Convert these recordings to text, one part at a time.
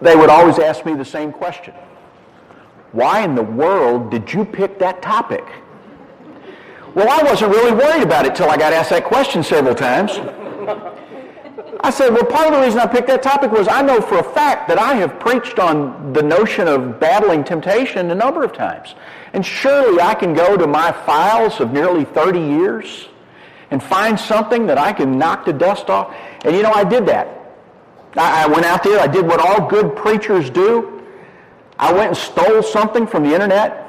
they would always ask me the same question. Why in the world did you pick that topic? Well, I wasn't really worried about it till I got asked that question several times. I said, well, part of the reason I picked that topic was I know for a fact that I have preached on the notion of battling temptation a number of times. And surely I can go to my files of nearly 30 years and find something that I can knock the dust off. And you know, I did that. I, went out there, I did what all good preachers do. I went and stole something from the internet.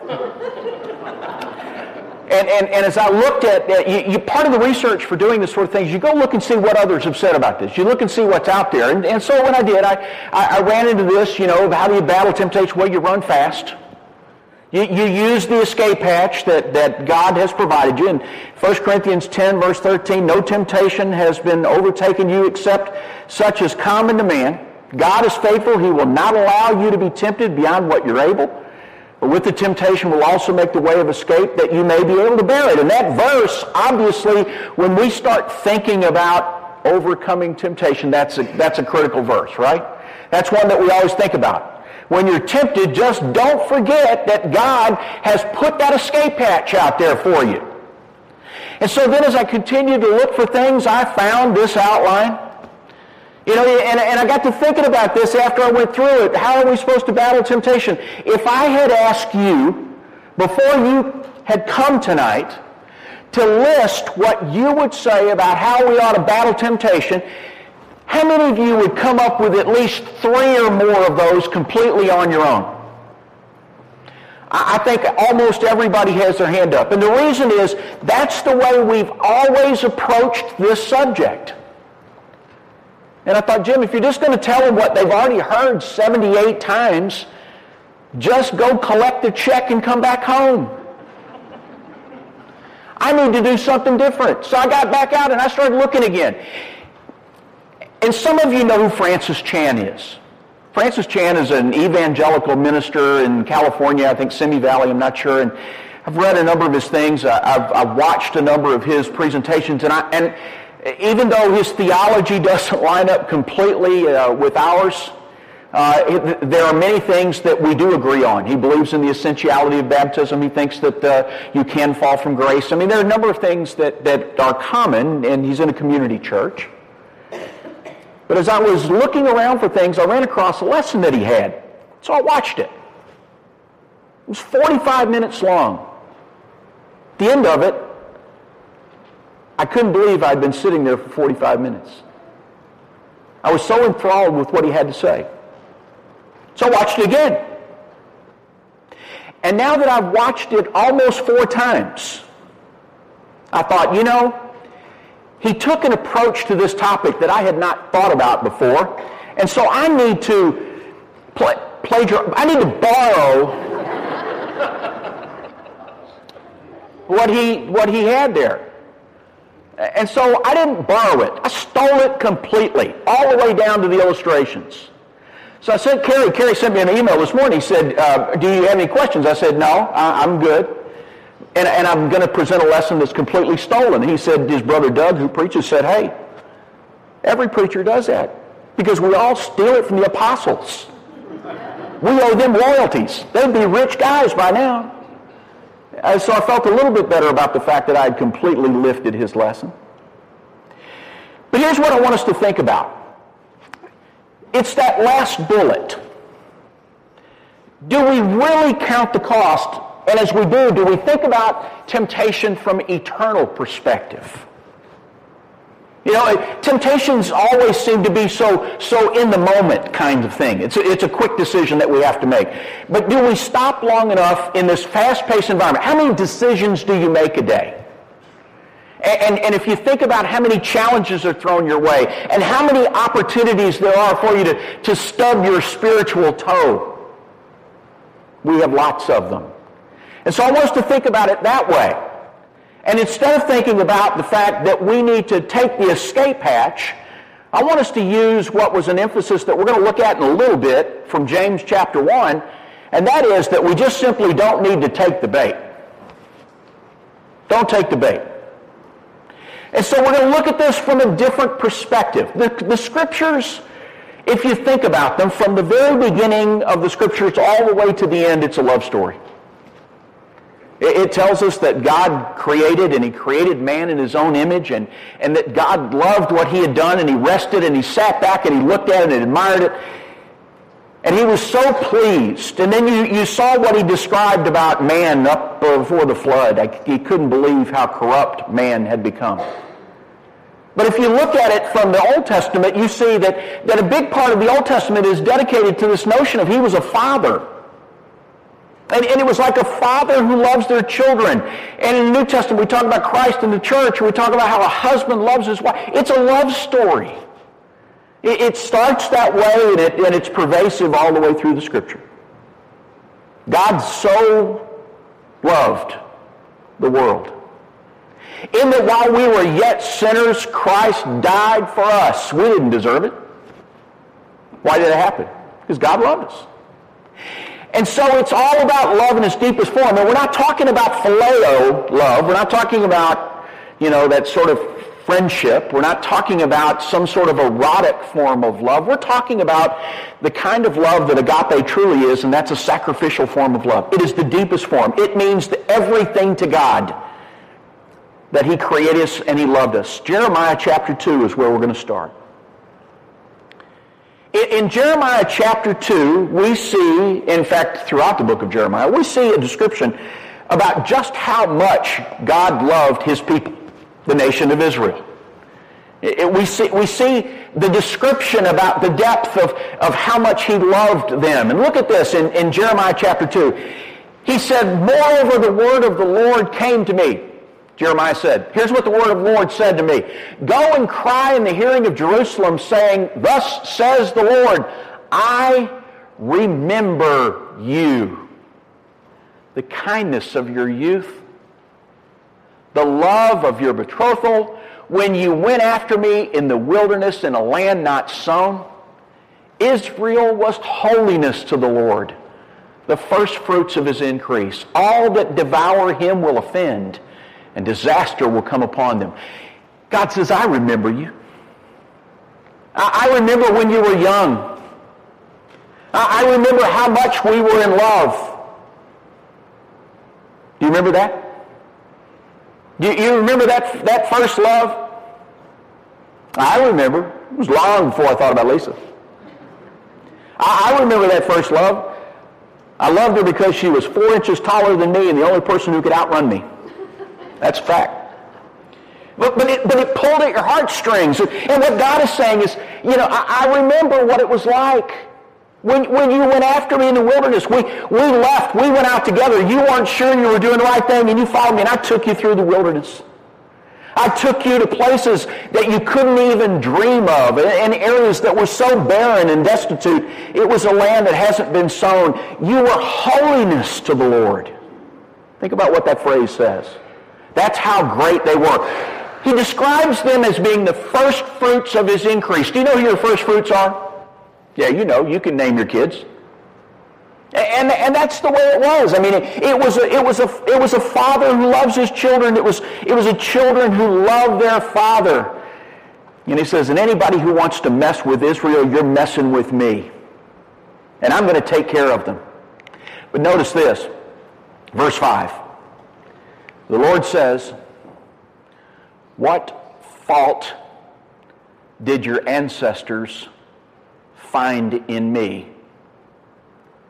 And, and, and as I looked at, you, you, part of the research for doing this sort of things, you go look and see what others have said about this. You look and see what's out there. And, and so when I did, I, I, I ran into this, you know, how do you battle temptation? Well, you run fast. You, you use the escape hatch that, that God has provided you. In 1 Corinthians 10, verse 13, no temptation has been overtaken you except such as common to man. God is faithful. He will not allow you to be tempted beyond what you're able. But with the temptation will also make the way of escape that you may be able to bear it. And that verse, obviously, when we start thinking about overcoming temptation, that's a, that's a critical verse, right? That's one that we always think about when you're tempted, just don't forget that God has put that escape hatch out there for you. And so then as I continued to look for things, I found this outline. You know, and, and I got to thinking about this after I went through it. How are we supposed to battle temptation? If I had asked you, before you had come tonight, to list what you would say about how we ought to battle temptation, how many of you would come up with at least three or more of those completely on your own? I think almost everybody has their hand up. And the reason is that's the way we've always approached this subject. And I thought, Jim, if you're just going to tell them what they've already heard 78 times, just go collect the check and come back home. I need to do something different. So I got back out and I started looking again. And some of you know who Francis Chan is. Francis Chan is an evangelical minister in California, I think Simi Valley, I'm not sure. And I've read a number of his things. I've, I've watched a number of his presentations. And, I, and even though his theology doesn't line up completely uh, with ours, uh, it, there are many things that we do agree on. He believes in the essentiality of baptism. He thinks that uh, you can fall from grace. I mean, there are a number of things that, that are common, and he's in a community church. But as I was looking around for things, I ran across a lesson that he had. So I watched it. It was 45 minutes long. At the end of it, I couldn't believe I'd been sitting there for 45 minutes. I was so enthralled with what he had to say. So I watched it again. And now that I've watched it almost four times, I thought, you know, he took an approach to this topic that I had not thought about before. And so I need to play, plagiarize, I need to borrow what he, what he had there. And so I didn't borrow it. I stole it completely, all the way down to the illustrations. So I sent Kerry. Kerry sent me an email this morning. He said, uh, do you have any questions? I said, no, I, I'm good and, and I'm going to present a lesson that's completely stolen. He said, his brother Doug, who preaches, said, hey, every preacher does that because we all steal it from the apostles. We owe them royalties. They'd be rich guys by now. And so I felt a little bit better about the fact that I had completely lifted his lesson. But here's what I want us to think about. It's that last bullet. Do we really count the cost and as we do, do we think about temptation from eternal perspective? You know, temptations always seem to be so, so in the moment kind of thing. It's a, it's a quick decision that we have to make. But do we stop long enough in this fast-paced environment? How many decisions do you make a day? And, and, if you think about how many challenges are thrown your way and how many opportunities there are for you to, to stub your spiritual toe, we have lots of them. And so I want us to think about it that way. And instead of thinking about the fact that we need to take the escape hatch, I want us to use what was an emphasis that we're going to look at in a little bit from James chapter 1, and that is that we just simply don't need to take the bait. Don't take the bait. And so we're going to look at this from a different perspective. The, the scriptures If you think about them, from the very beginning of the scriptures all the way to the end, it's a love story. It tells us that God created and he created man in his own image and, and that God loved what he had done and he rested and he sat back and he looked at it and admired it. And he was so pleased. And then you, you saw what he described about man up before the flood. he couldn't believe how corrupt man had become. But if you look at it from the Old Testament, you see that, that a big part of the Old Testament is dedicated to this notion of he was a father. And, and, it was like a father who loves their children. And in the New Testament, we talk about Christ in the church. We talk about how a husband loves his wife. It's a love story. It, it starts that way, and, it, and it's pervasive all the way through the Scripture. God so loved the world. In that while we were yet sinners, Christ died for us. We didn't deserve it. Why did it happen? Because God loved us. And so it's all about love in its deepest form. And we're not talking about phileo love. We're not talking about, you know, that sort of friendship. We're not talking about some sort of erotic form of love. We're talking about the kind of love that agape truly is, and that's a sacrificial form of love. It is the deepest form. It means everything to God that he created us and he loved us. Jeremiah chapter 2 is where we're going to start. In Jeremiah chapter 2, we see, in fact, throughout the book of Jeremiah, we see a description about just how much God loved his people, the nation of Israel. we, see, we see the description about the depth of, of how much he loved them. And look at this in, in Jeremiah chapter 2. He said, Moreover, the word of the Lord came to me. Jeremiah said, Here's what the word of the Lord said to me. Go and cry in the hearing of Jerusalem, saying, Thus says the Lord, I remember you. The kindness of your youth, the love of your betrothal, when you went after me in the wilderness in a land not sown. Israel was holiness to the Lord, the first fruits of his increase. All that devour him will offend and disaster will come upon them. God says, I remember you. I, remember when you were young. I, remember how much we were in love. Do you remember that? Do you, you remember that, that first love? I remember. It was long before I thought about Lisa. I remember that first love. I loved her because she was four inches taller than me and the only person who could outrun me. That's fact. But, but, it, but it pulled at your heartstrings. And what God is saying is, you know, I, I remember what it was like when, when you went after me in the wilderness. We, we left. We went out together. You weren't sure you were doing the right thing, and you followed me, and I took you through the wilderness. I took you to places that you couldn't even dream of, and areas that were so barren and destitute. It was a land that hasn't been sown. You were holiness to the Lord. Think about what that phrase says. That's how great they were. He describes them as being the first fruits of his increase. Do you know who your first fruits are? Yeah, you know. You can name your kids. And, and that's the way it was. I mean, it, it, was a, it, was a, it was a father who loves his children. It was, it was a children who love their father. And he says, and anybody who wants to mess with Israel, you're messing with me. And I'm going to take care of them. But notice this, verse 5. The Lord says, What fault did your ancestors find in me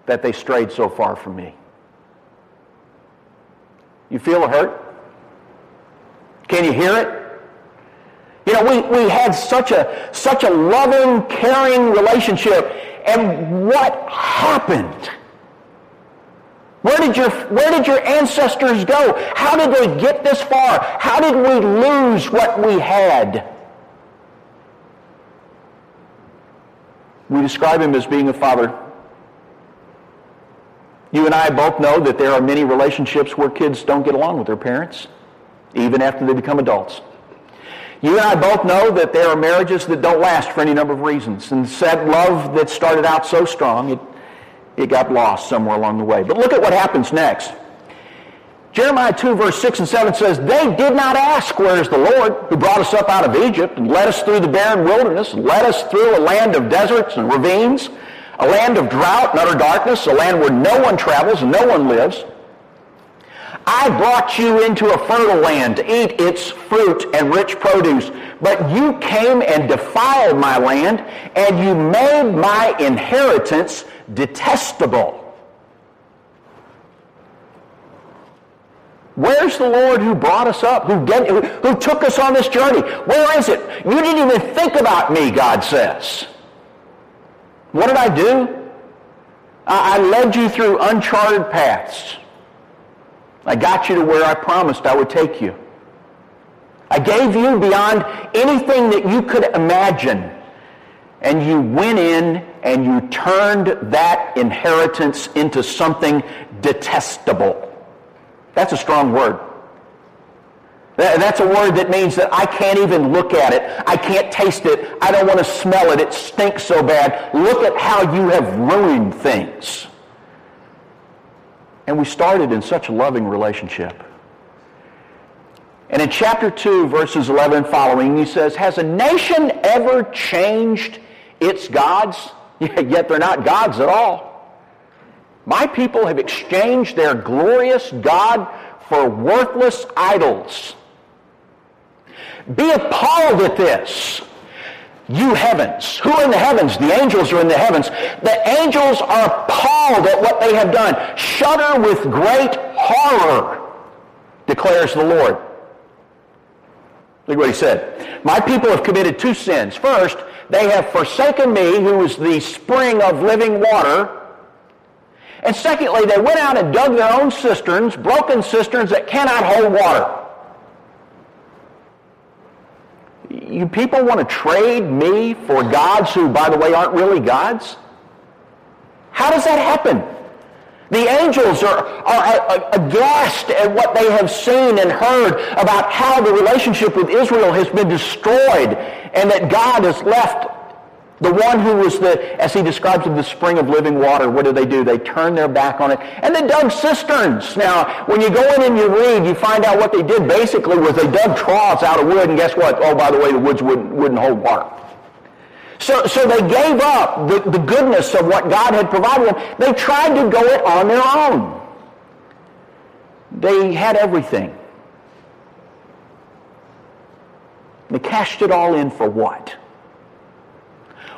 that they strayed so far from me? You feel a hurt? Can you hear it? You know, we, we had such a, such a loving, caring relationship, and what happened? Where did, your, where did your ancestors go? How did they get this far? How did we lose what we had? We describe him as being a father. You and I both know that there are many relationships where kids don't get along with their parents, even after they become adults. You and I both know that there are marriages that don't last for any number of reasons. And that love that started out so strong, it it got lost somewhere along the way. But look at what happens next. Jeremiah 2 verse 6 and 7 says, They did not ask, where is the Lord who brought us up out of Egypt and led us through the barren wilderness and led us through a land of deserts and ravines, a land of drought and utter darkness, a land where no one travels and no one lives. I brought you into a fertile land to eat its fruit and rich produce, but you came and defiled my land, and you made my inheritance detestable. Where's the Lord who brought us up, who, did, who, took us on this journey? Where is it? You didn't even think about me, God says. What did I do? I, I led you through uncharted paths. I got you to where I promised I would take you. I gave you beyond anything that you could imagine. And you went in and you turned that inheritance into something detestable. That's a strong word. That's a word that means that I can't even look at it. I can't taste it. I don't want to smell it. It stinks so bad. Look at how you have ruined things. And we started in such a loving relationship. And in chapter 2, verses 11 following, he says, Has a nation ever changed its gods? Yet they're not gods at all. My people have exchanged their glorious God for worthless idols. Be appalled at this, you heavens. Who are in the heavens? The angels are in the heavens. The angels are appalled at what they have done. Shudder with great horror, declares the Lord. Look what he said. My people have committed two sins. First, they have forsaken me, who is the spring of living water, and secondly, they went out and dug their own cisterns, broken cisterns that cannot hold water. You people want to trade me for gods who, by the way, aren't really gods? How does that happen? The angels are, are aghast at what they have seen and heard about how the relationship with Israel has been destroyed and that God has left the one who was the, as he describes it, the spring of living water, what do they do? They turn their back on it and they dug cisterns. Now, when you go in and you read, you find out what they did basically was they dug troughs out of wood and guess what? Oh, by the way, the woods wouldn't, wouldn't hold water. So, so they gave up the, the goodness of what God had provided them. They tried to go it on their own. They had everything. They cashed it all in for what?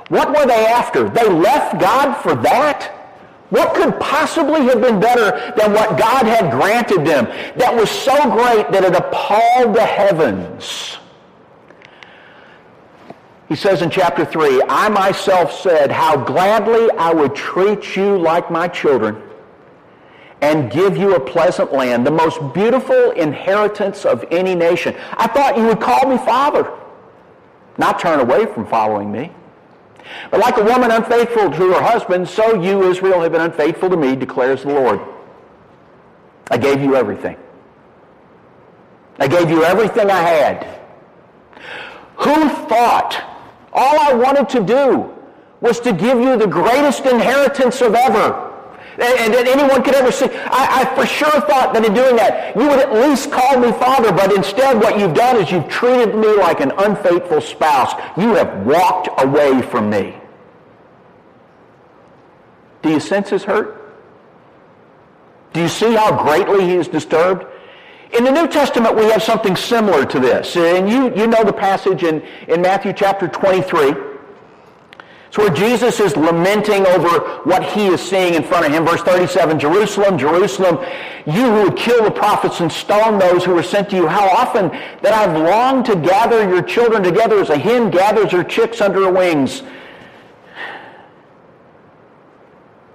What were they after? They left God for that? What could possibly have been better than what God had granted them that was so great that it appalled the heavens? He says in chapter 3, I myself said, how gladly I would treat you like my children and give you a pleasant land, the most beautiful inheritance of any nation. I thought you would call me father, not turn away from following me. But like a woman unfaithful to her husband, so you, Israel, have been unfaithful to me, declares the Lord. I gave you everything. I gave you everything I had. Who thought all I wanted to do was to give you the greatest inheritance of ever? and that anyone could ever see. I, I, for sure thought that in doing that, you would at least call me father, but instead what you've done is you've treated me like an unfaithful spouse. You have walked away from me. Do you sense his hurt? Do you see how greatly he is disturbed? In the New Testament, we have something similar to this. And you, you know the passage in, in Matthew chapter 23. It's where Jesus is lamenting over what he is seeing in front of him. Verse 37, Jerusalem, Jerusalem, you who would kill the prophets and stone those who were sent to you, how often that I've longed to gather your children together as a hen gathers her chicks under her wings.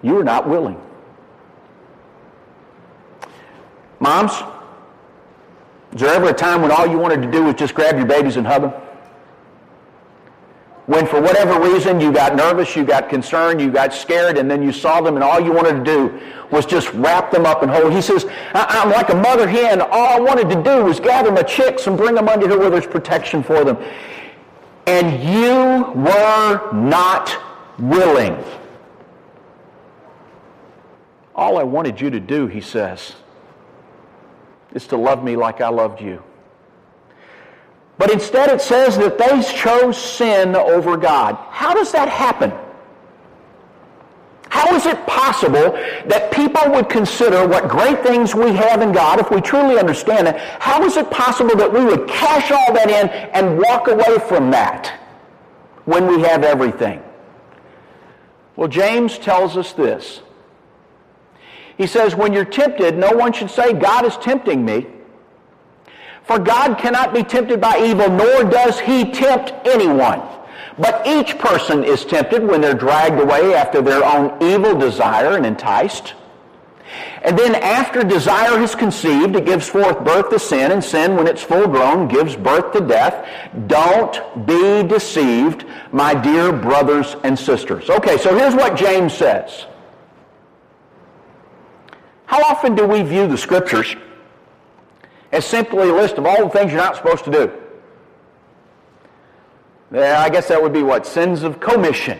You are not willing. Moms, is there ever a time when all you wanted to do was just grab your babies and hug them? when for whatever reason you got nervous, you got concerned, you got scared, and then you saw them and all you wanted to do was just wrap them up and hold. He says, I'm like a mother hen. All I wanted to do was gather my chicks and bring them under here where there's protection for them. And you were not willing. All I wanted you to do, he says, is to love me like I loved you. But instead it says that they chose sin over God. How does that happen? How is it possible that people would consider what great things we have in God, if we truly understand it, how is it possible that we would cash all that in and walk away from that when we have everything? Well, James tells us this. He says, when you're tempted, no one should say, God is tempting me. For God cannot be tempted by evil, nor does he tempt anyone. But each person is tempted when they're dragged away after their own evil desire and enticed. And then after desire is conceived, it gives forth birth to sin, and sin, when it's full grown, gives birth to death. Don't be deceived, my dear brothers and sisters. Okay, so here's what James says. How often do we view the scriptures as simply a list of all the things you're not supposed to do? Yeah, I guess that would be what? Sins of commission.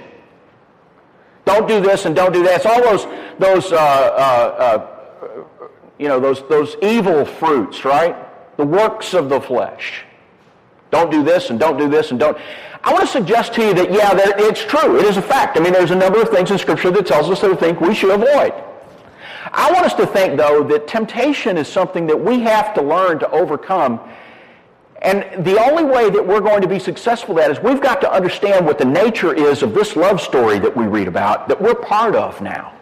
Don't do this and don't do that. It's all those, those uh, uh, uh, you know, those, those evil fruits, right? The works of the flesh. Don't do this and don't do this and don't. I want to suggest to you that, yeah, that it's true. It is a fact. I mean, there's a number of things in Scripture that tells us that we think we should avoid. I want us to think, though, that temptation is something that we have to learn to overcome and the only way that we're going to be successful at is we've got to understand what the nature is of this love story that we read about that we're part of now.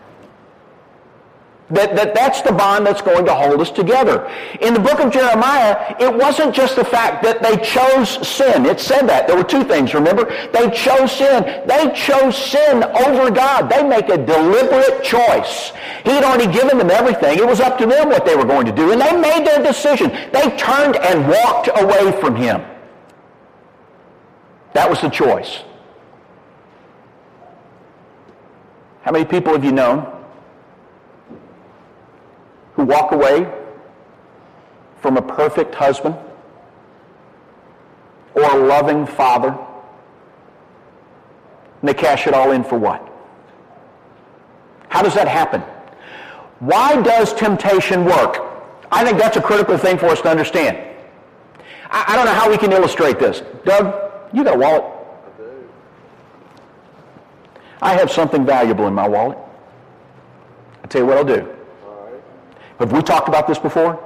That, that that's the bond that's going to hold us together. In the book of Jeremiah, it wasn't just the fact that they chose sin. It said that. There were two things, remember? They chose sin. They chose sin over God. They make a deliberate choice. He had already given them everything. It was up to them what they were going to do. And they made their decision. They turned and walked away from him. That was the choice. How many people have you known who walk away from a perfect husband or a loving father, and they cash it all in for what? How does that happen? Why does temptation work? I think that's a critical thing for us to understand. I, I don't know how we can illustrate this. Doug, you got a wallet? I do. I have something valuable in my wallet. I'll tell you what I'll do. Have we talked about this before?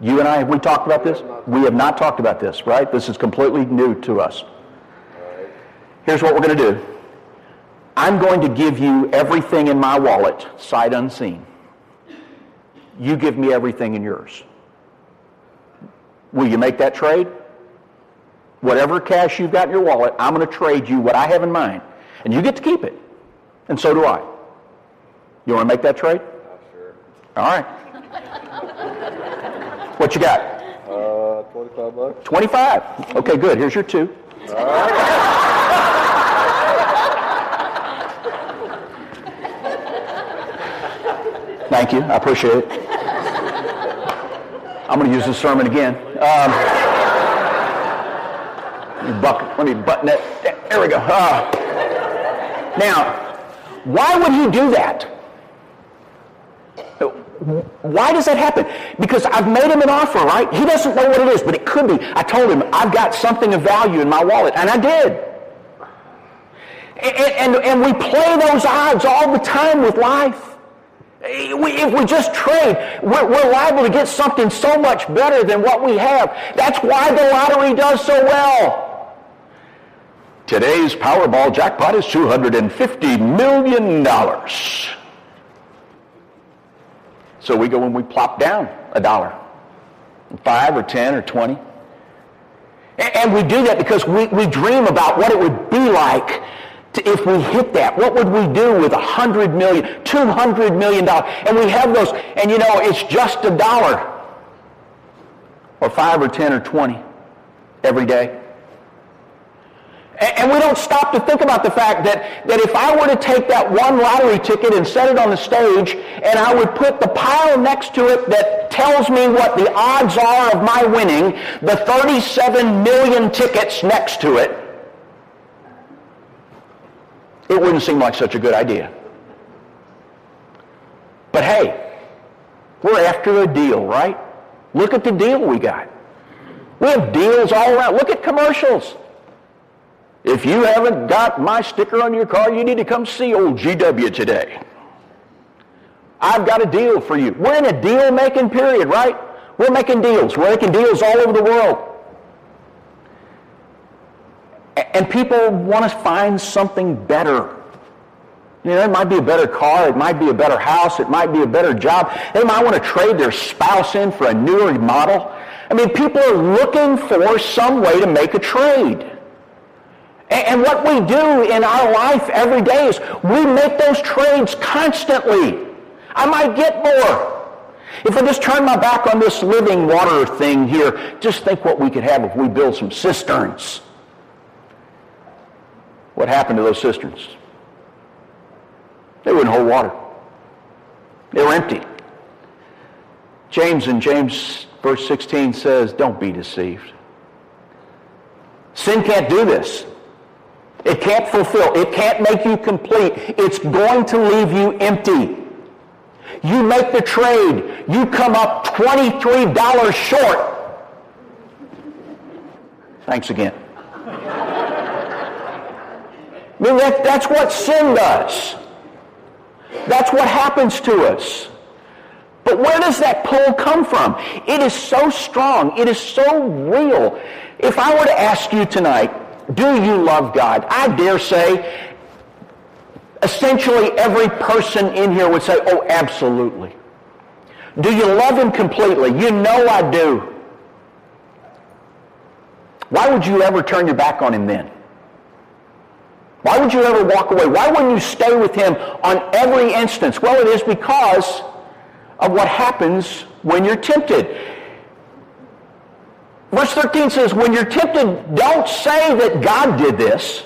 You and I, have we talked about this? We have not talked about this, right? This is completely new to us. Here's what we're going to do. I'm going to give you everything in my wallet, sight unseen. You give me everything in yours. Will you make that trade? Whatever cash you've got in your wallet, I'm going to trade you what I have in mine. And you get to keep it. And so do I. You want to make that trade? All right. what you got? Uh, 25 bucks. 25. Okay, good. Here's your two. All right. Thank you. I appreciate it. I'm going to use this sermon again. Um, let, me buck, let me button it. There we go. Uh, now, why would he do that? Why does that happen? Because I've made him an offer, right? He doesn't know what it is, but it could be. I told him, I've got something of value in my wallet, and I did. And, and, and we play those odds all the time with life. If we just trade, we're, we're liable to get something so much better than what we have. That's why the lottery does so well. Today's Powerball jackpot is $250 million. So we go and we plop down a dollar, five or ten or twenty. And we do that because we, we dream about what it would be like to, if we hit that. What would we do with a hundred million, two hundred million dollars? And we have those, and you know, it's just a dollar or five or ten or twenty every day. And we don't stop to think about the fact that, that if I were to take that one lottery ticket and set it on the stage and I would put the pile next to it that tells me what the odds are of my winning, the 37 million tickets next to it, it wouldn't seem like such a good idea. But hey, we're after a deal, right? Look at the deal we got. We have deals all around. Look at commercials. If you haven't got my sticker on your car, you need to come see old GW today. I've got a deal for you. We're in a deal-making period, right? We're making deals. We're making deals all over the world. And people want to find something better. You know, it might be a better car, it might be a better house, it might be a better job. They might want to trade their spouse in for a newer model. I mean, people are looking for some way to make a trade. And what we do in our life every day is we make those trades constantly. I might get more. If I just turn my back on this living water thing here, just think what we could have if we build some cisterns. What happened to those cisterns? They wouldn't hold water. They were empty. James in James verse 16 says, don't be deceived. Sin can't do this. It can't fulfill. It can't make you complete. It's going to leave you empty. You make the trade. You come up $23 short. Thanks again. I mean, that, that's what sin does. That's what happens to us. But where does that pull come from? It is so strong. It is so real. If I were to ask you tonight, do you love God? I dare say essentially every person in here would say, oh, absolutely. Do you love him completely? You know I do. Why would you ever turn your back on him then? Why would you ever walk away? Why wouldn't you stay with him on every instance? Well, it is because of what happens when you're tempted. Verse 13 says, when you're tempted, don't say that God did this.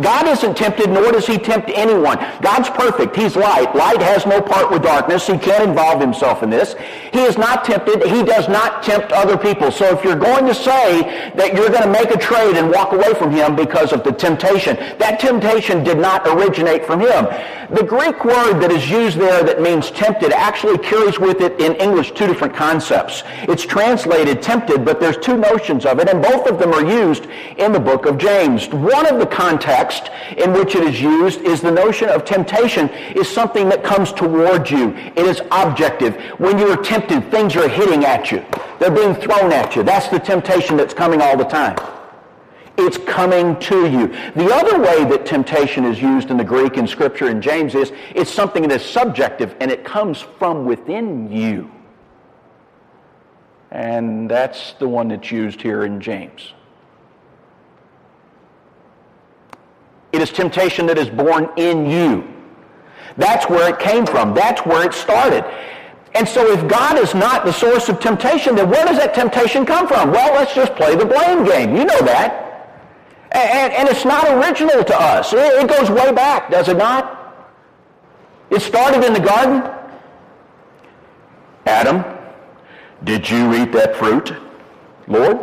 God isn't tempted, nor does he tempt anyone. God's perfect. He's light. Light has no part with darkness. He can't involve himself in this. He is not tempted. He does not tempt other people. So if you're going to say that you're going to make a trade and walk away from him because of the temptation, that temptation did not originate from him. The Greek word that is used there that means tempted actually carries with it in English two different concepts. It's translated tempted, but there's two notions of it, and both of them are used in the book of James. One of the contexts context in which it is used is the notion of temptation is something that comes towards you. It is objective. When you are tempted, things are hitting at you. They're being thrown at you. That's the temptation that's coming all the time. It's coming to you. The other way that temptation is used in the Greek in Scripture in James is it's something that is subjective and it comes from within you. And that's the one that's used here in James. It is temptation that is born in you. That's where it came from. That's where it started. And so if God is not the source of temptation, then where does that temptation come from? Well, let's just play the blame game. You know that. And, and it's not original to us. It, it goes way back, does it not? It started in the garden. Adam, did you eat that fruit? Lord,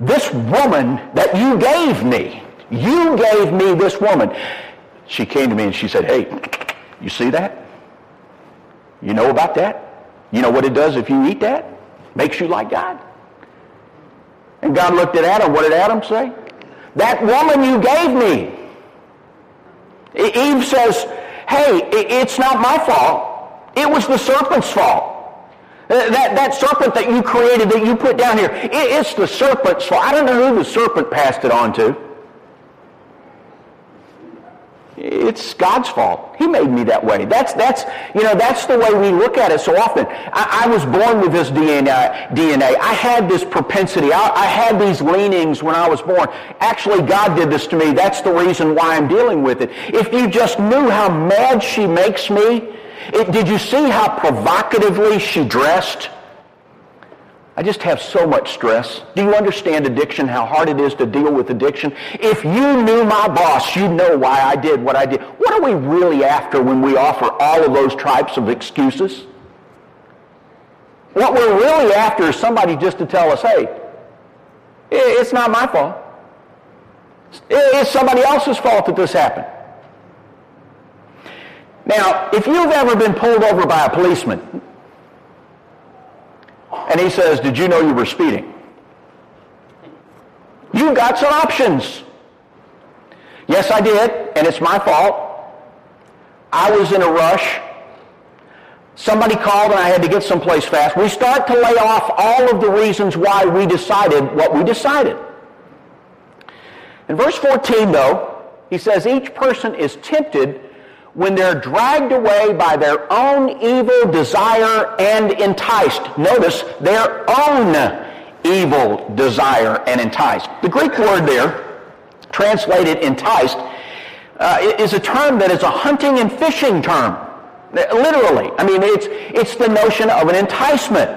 this woman that you gave me, you gave me this woman. She came to me and she said, hey, you see that? You know about that? You know what it does if you eat that? Makes you like God. And God looked at Adam. What did Adam say? That woman you gave me. Eve says, hey, it's not my fault. It was the serpent's fault. Uh, that, that serpent that you created, that you put down here, it's the serpent's fault. I don't know who the serpent passed it on to. It's God's fault. He made me that way. That's, that's, you know, that's the way we look at it so often. I, I was born with this DNA, DNA. I had this propensity. I, I had these leanings when I was born. Actually, God did this to me. That's the reason why I'm dealing with it. If you just knew how mad she makes me, it, did you see how provocatively she dressed? I just have so much stress. Do you understand addiction, how hard it is to deal with addiction? If you knew my boss, you'd know why I did what I did. What are we really after when we offer all of those types of excuses? What we're really after is somebody just to tell us, hey, it's not my fault. It's somebody else's fault that this happened. Now, if you've ever been pulled over by a policeman, and he says, did you know you were speeding? You've got some options. Yes, I did, and it's my fault. I was in a rush. Somebody called and I had to get someplace fast. We start to lay off all of the reasons why we decided what we decided. In verse 14, though, he says, each person is tempted when they're dragged away by their own evil desire and enticed. Notice, their own evil desire and enticed. The Greek word there, translated enticed, uh, is a term that is a hunting and fishing term. Literally. I mean, it's, it's the notion of an enticement.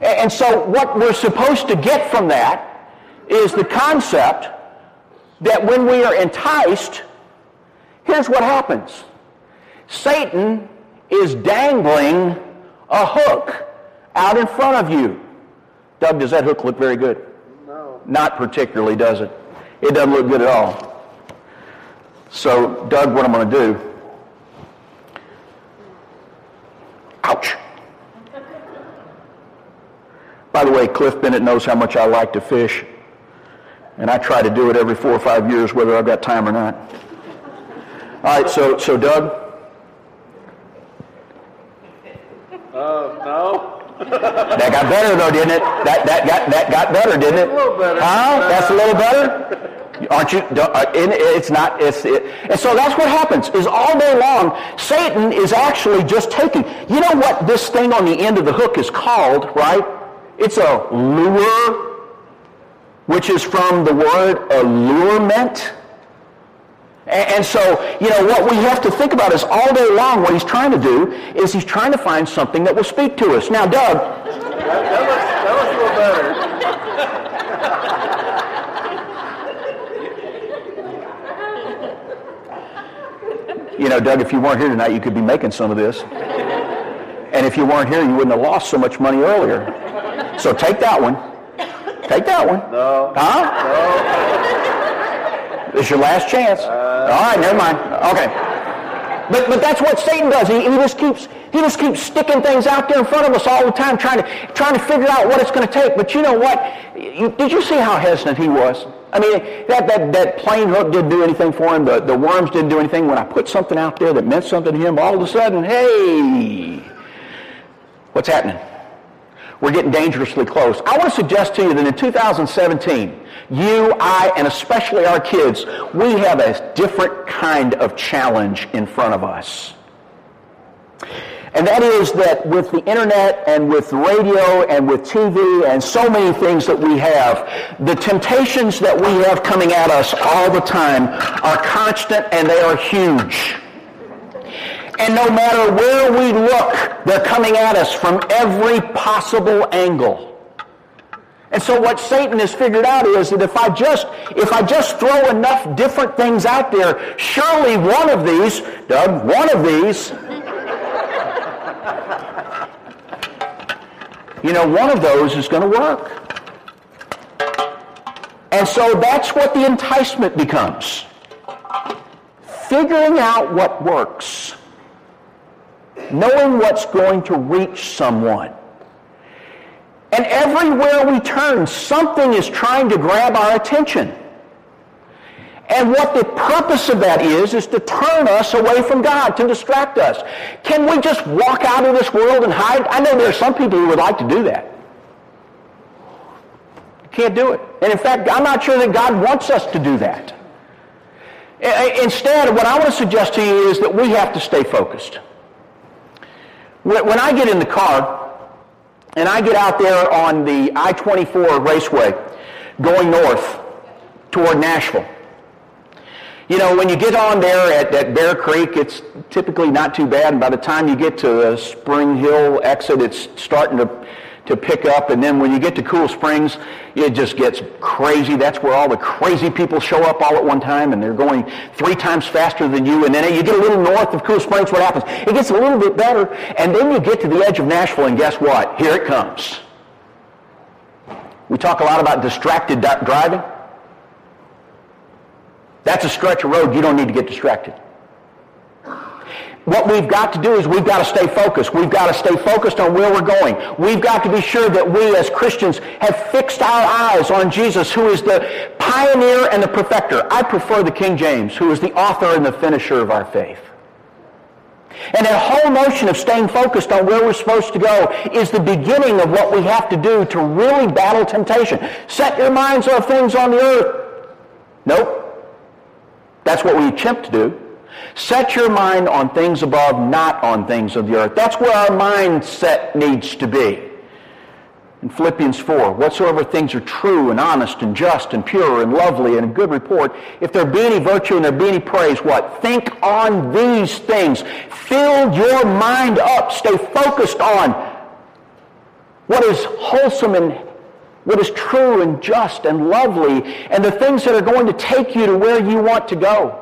And so what we're supposed to get from that is the concept that when we are enticed, here's what happens. Satan is dangling a hook out in front of you. Doug, does that hook look very good? No. Not particularly, does it? It doesn't look good at all. So, Doug, what I'm going to do, ouch. By the way, Cliff Bennett knows how much I like to fish, and I try to do it every four or five years, whether I've got time or not. All right, so, so Doug, Uh, no. that got better though, didn't it? That, that, got, that got better, didn't it? A little better. Huh? That's a little better? Aren't you? uh, it- It's not. It's, it, and so that's what happens. Is all day long, Satan is actually just taking. You know what this thing on the end of the hook is called, right? It's a lure, which is from the word allurement. And, and so, you know, what we have to think about is all day long, what he's trying to do is he's trying to find something that will speak to us. Now, Doug, That, that looks, that looks a little better. You know, Doug, if you weren't here tonight, you could be making some of this. And if you weren't here, you wouldn't have lost so much money earlier. So take that one. Take that one. No. Huh? No. It's your last chance. Uh, All right, never mind. Okay. But, but that's what Satan does. He, he just keeps he just keeps sticking things out there in front of us all the time, trying to trying to figure out what it's going to take. But you know what? You, did you see how hesitant he was? I mean, that, that, that plain hook didn't do anything for him. The, the worms didn't do anything. When I put something out there that meant something to him, all of a sudden, hey, what's happening? We're getting dangerously close. I want to suggest to you that in 2017, you, I, and especially our kids, we have a different kind of challenge in front of us. And that is that with the internet and with radio and with TV and so many things that we have, the temptations that we have coming at us all the time are constant and they are huge. And no matter where we look, they're coming at us from every possible angle. And so what Satan has figured out is that if I just if I just throw enough different things out there, surely one of these, Doug, one of these you know, one of those is going to work. And so that's what the enticement becomes. Figuring out what works. Knowing what's going to reach someone. And everywhere we turn, something is trying to grab our attention. And what the purpose of that is, is to turn us away from God, to distract us. Can we just walk out of this world and hide? I know there are some people who would like to do that. Can't do it. And in fact, I'm not sure that God wants us to do that. Instead, what I want to suggest to you is that we have to stay focused. When I get in the car and I get out there on the I-24 raceway going north toward Nashville, you know, when you get on there at, at Bear Creek, it's typically not too bad. And by the time you get to the Spring Hill exit, it's starting to, to pick up. And then when you get to Cool Springs, it just gets crazy. That's where all the crazy people show up all at one time, and they're going three times faster than you. And then you get a little north of Cool Springs, what happens? It gets a little bit better. And then you get to the edge of Nashville, and guess what? Here it comes. We talk a lot about distracted driving. That's a stretch of road you don't need to get distracted. What we've got to do is we've got to stay focused. We've got to stay focused on where we're going. We've got to be sure that we as Christians have fixed our eyes on Jesus, who is the pioneer and the perfecter. I prefer the King James, who is the author and the finisher of our faith. And that whole notion of staying focused on where we're supposed to go is the beginning of what we have to do to really battle temptation. Set your minds on things on the earth. Nope. That's what we attempt to do. Set your mind on things above, not on things of the earth. That's where our mindset needs to be. In Philippians 4, whatsoever things are true and honest and just and pure and lovely and good report, if there be any virtue and there be any praise, what? Think on these things. Fill your mind up. Stay focused on what is wholesome and what is true and just and lovely and the things that are going to take you to where you want to go.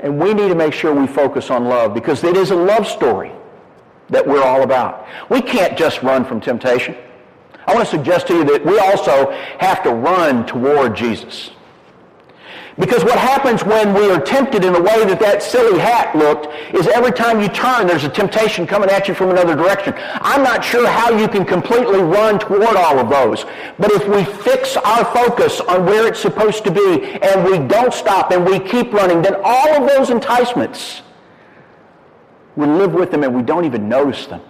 And we need to make sure we focus on love because it is a love story that we're all about. We can't just run from temptation. I want to suggest to you that we also have to run toward Jesus. Because what happens when we are tempted in the way that that silly hat looked is every time you turn, there's a temptation coming at you from another direction. I'm not sure how you can completely run toward all of those. But if we fix our focus on where it's supposed to be and we don't stop and we keep running, then all of those enticements, we live with them and we don't even notice them.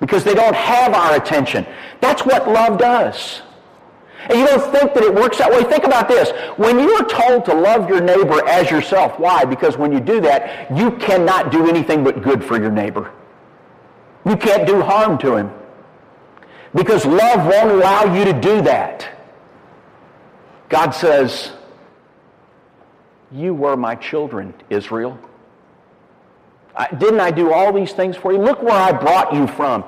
Because they don't have our attention. That's what love does. And you don't think that it works that way. Think about this. When you are told to love your neighbor as yourself, why? Because when you do that, you cannot do anything but good for your neighbor. You can't do harm to him. Because love won't allow you to do that. God says, you were my children, Israel. I, didn't I do all these things for you? Look where I brought you from.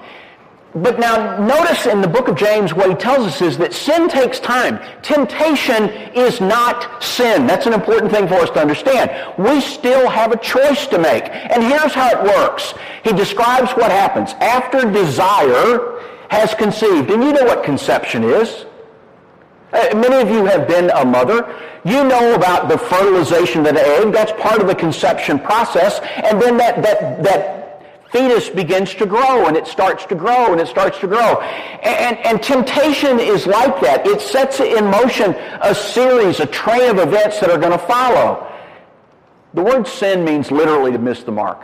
But now notice in the book of James what he tells us is that sin takes time. Temptation is not sin. That's an important thing for us to understand. We still have a choice to make. And here's how it works. He describes what happens after desire has conceived. And you know what conception is. Uh, many of you have been a mother. You know about the fertilization of the egg. That's part of the conception process. And then that, that, that fetus begins to grow and it starts to grow and it starts to grow. And, and, temptation is like that. It sets in motion a series, a train of events that are going to follow. The word sin means literally to miss the mark.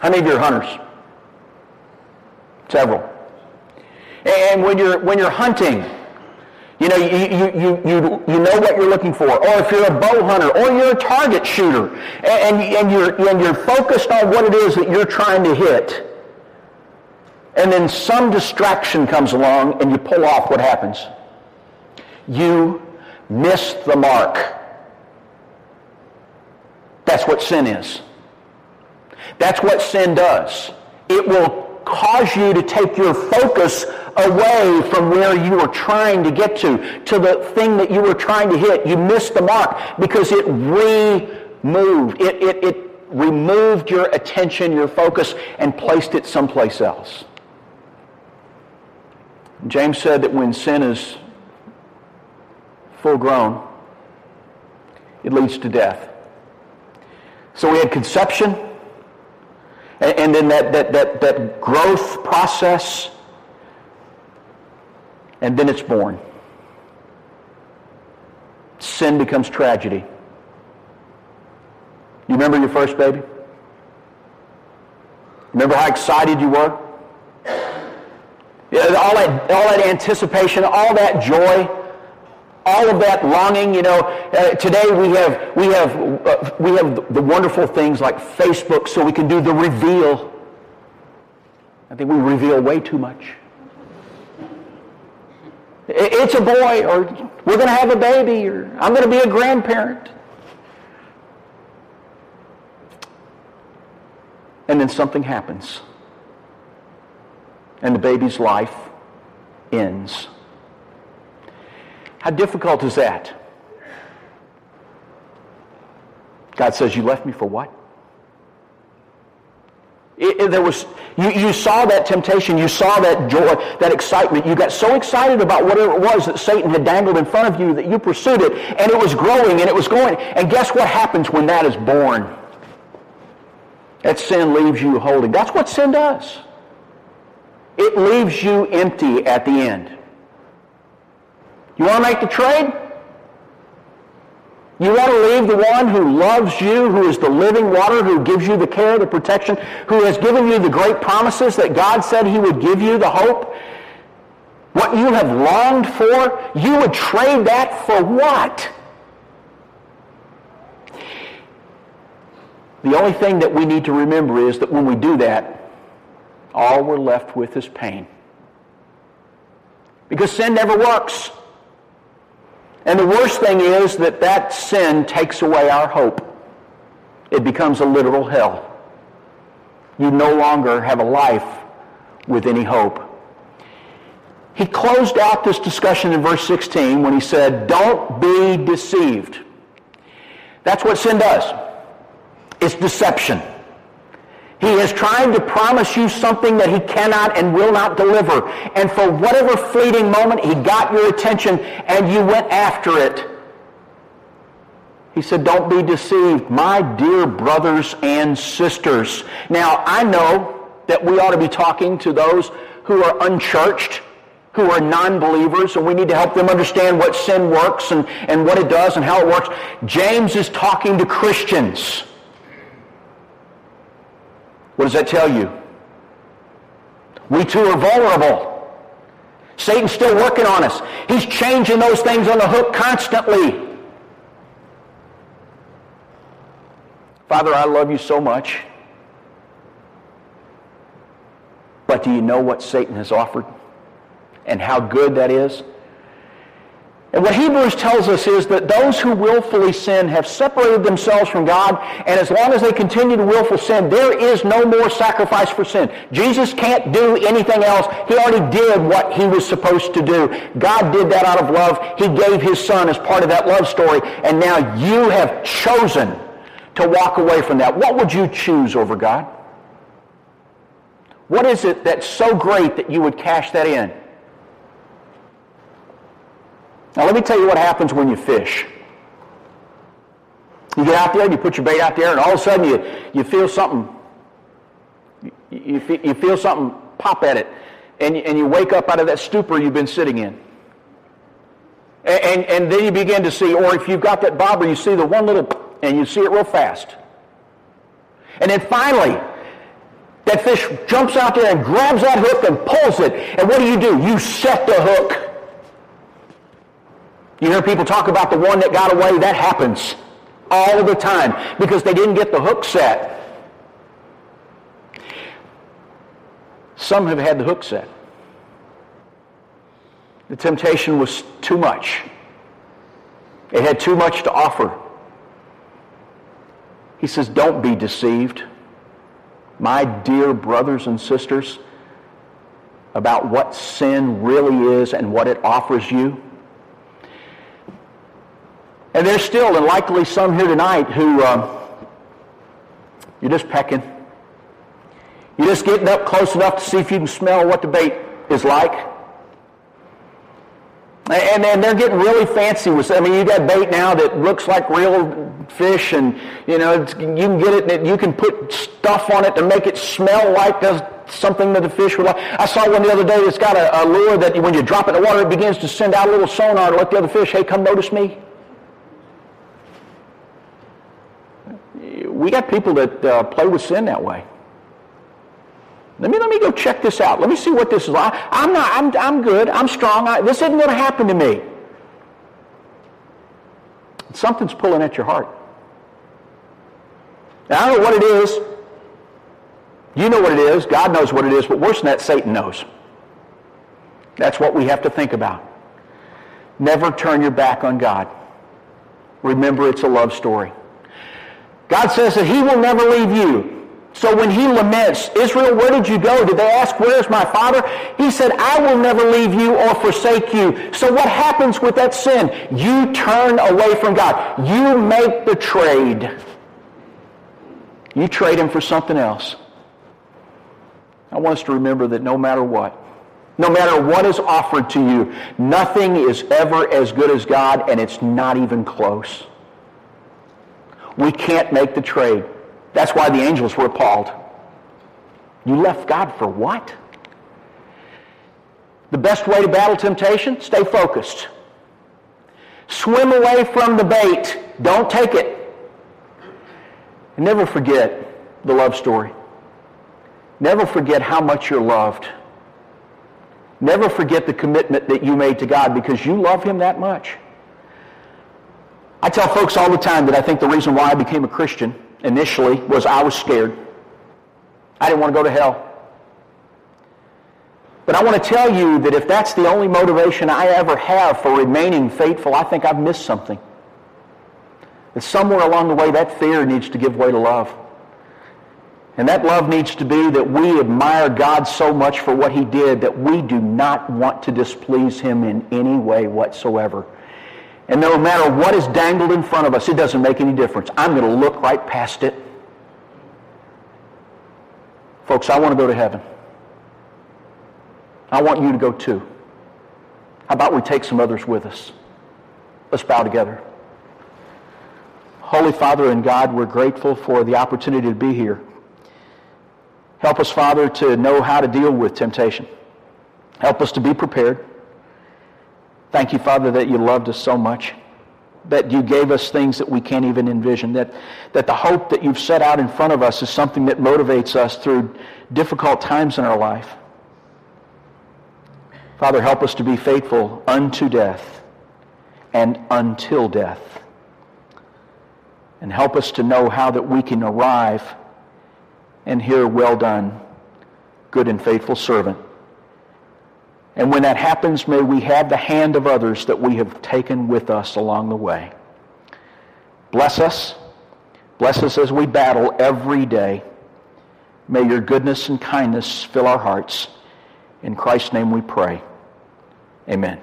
How many of you are hunters? Several. And when you're, when you're hunting, you know, you, you, you, you, know what you're looking for. Or if you're a bow hunter, or you're a target shooter, and, and, you're, and you're focused on what it is that you're trying to hit, and then some distraction comes along and you pull off, what happens? You miss the mark. That's what sin is. That's what sin does. It will cause you to take your focus away from where you were trying to get to, to the thing that you were trying to hit. You missed the mark because it removed. It, it, it removed your attention, your focus, and placed it someplace else. James said that when sin is full grown, it leads to death. So we had conception, and, and then that, that, that, that growth process, and then it's born. Sin becomes tragedy. You remember your first baby? Remember how excited you were? Yeah, all, that, all that anticipation, all that joy all of that longing, you know, uh, today we have, we, have, uh, we have the wonderful things like Facebook so we can do the reveal. I think we reveal way too much. It's a boy, or we're going to have a baby, or I'm going to be a grandparent. And then something happens. And the baby's life ends. How difficult is that? God says, You left me for what? It, it, there was, you, you saw that temptation, you saw that joy, that excitement. You got so excited about whatever it was that Satan had dangled in front of you that you pursued it, and it was growing and it was going. And guess what happens when that is born? That sin leaves you holding. That's what sin does. It leaves you empty at the end. You want to make the trade? You want to leave the one who loves you, who is the living water, who gives you the care, the protection, who has given you the great promises that God said he would give you, the hope? What you have longed for, you would trade that for what? The only thing that we need to remember is that when we do that, all we're left with is pain. Because sin never works. And the worst thing is that that sin takes away our hope. It becomes a literal hell. You no longer have a life with any hope. He closed out this discussion in verse 16 when he said, Don't be deceived. That's what sin does. It's deception. He is trying to promise you something that he cannot and will not deliver. And for whatever fleeting moment, he got your attention and you went after it. He said, don't be deceived, my dear brothers and sisters. Now, I know that we ought to be talking to those who are unchurched, who are non-believers, and we need to help them understand what sin works and, and what it does and how it works. James is talking to Christians. What does that tell you? We too are vulnerable. Satan's still working on us. He's changing those things on the hook constantly. Father, I love you so much. But do you know what Satan has offered and how good that is? And what Hebrews tells us is that those who willfully sin have separated themselves from God, and as long as they continue to willful sin, there is no more sacrifice for sin. Jesus can't do anything else. He already did what he was supposed to do. God did that out of love. He gave his son as part of that love story, and now you have chosen to walk away from that. What would you choose over God? What is it that's so great that you would cash that in? Now, let me tell you what happens when you fish. You get out there and you put your bait out there, and all of a sudden you, you feel something. You, you, you feel something pop at it, and you, and you wake up out of that stupor you've been sitting in. And, and, and then you begin to see, or if you've got that bobber, you see the one little, and you see it real fast. And then finally, that fish jumps out there and grabs that hook and pulls it. And what do you do? You set the hook. You hear people talk about the one that got away. That happens all the time because they didn't get the hook set. Some have had the hook set. The temptation was too much. It had too much to offer. He says, don't be deceived. My dear brothers and sisters, about what sin really is and what it offers you. And there's still, and likely some here tonight, who uh, you're just pecking. You're just getting up close enough to see if you can smell what the bait is like. And, and they're getting really fancy with I mean, you got bait now that looks like real fish, and you know you can get it. And you can put stuff on it to make it smell like something that the fish would like. I saw one the other day that's got a, a lure that when you drop it in the water, it begins to send out a little sonar to let the other fish, hey, come notice me. We got people that uh, play with sin that way. Let me, let me go check this out. Let me see what this is like. I'm not, I'm, I'm good. I'm strong. I, this isn't going to happen to me. Something's pulling at your heart. Now, I don't know what it is. You know what it is. God knows what it is. But worse than that, Satan knows. That's what we have to think about. Never turn your back on God. Remember, it's a love story. God says that he will never leave you. So when he laments, Israel, where did you go? Did they ask, where's my father? He said, I will never leave you or forsake you. So what happens with that sin? You turn away from God. You make the trade. You trade him for something else. I want us to remember that no matter what, no matter what is offered to you, nothing is ever as good as God, and it's not even close. We can't make the trade. That's why the angels were appalled. You left God for what? The best way to battle temptation? Stay focused. Swim away from the bait. Don't take it. And never forget the love story. Never forget how much you're loved. Never forget the commitment that you made to God because you love him that much. I tell folks all the time that I think the reason why I became a Christian initially was I was scared. I didn't want to go to hell. But I want to tell you that if that's the only motivation I ever have for remaining faithful, I think I've missed something. That somewhere along the way, that fear needs to give way to love. And that love needs to be that we admire God so much for what he did that we do not want to displease him in any way whatsoever. And no matter what is dangled in front of us, it doesn't make any difference. I'm going to look right past it. Folks, I want to go to heaven. I want you to go too. How about we take some others with us? Let's bow together. Holy Father and God, we're grateful for the opportunity to be here. Help us, Father, to know how to deal with temptation. Help us to be prepared. Thank you, Father, that you loved us so much, that you gave us things that we can't even envision, that, that the hope that you've set out in front of us is something that motivates us through difficult times in our life. Father, help us to be faithful unto death and until death. And help us to know how that we can arrive and hear, well done, good and faithful servant. And when that happens, may we have the hand of others that we have taken with us along the way. Bless us. Bless us as we battle every day. May your goodness and kindness fill our hearts. In Christ's name we pray. Amen.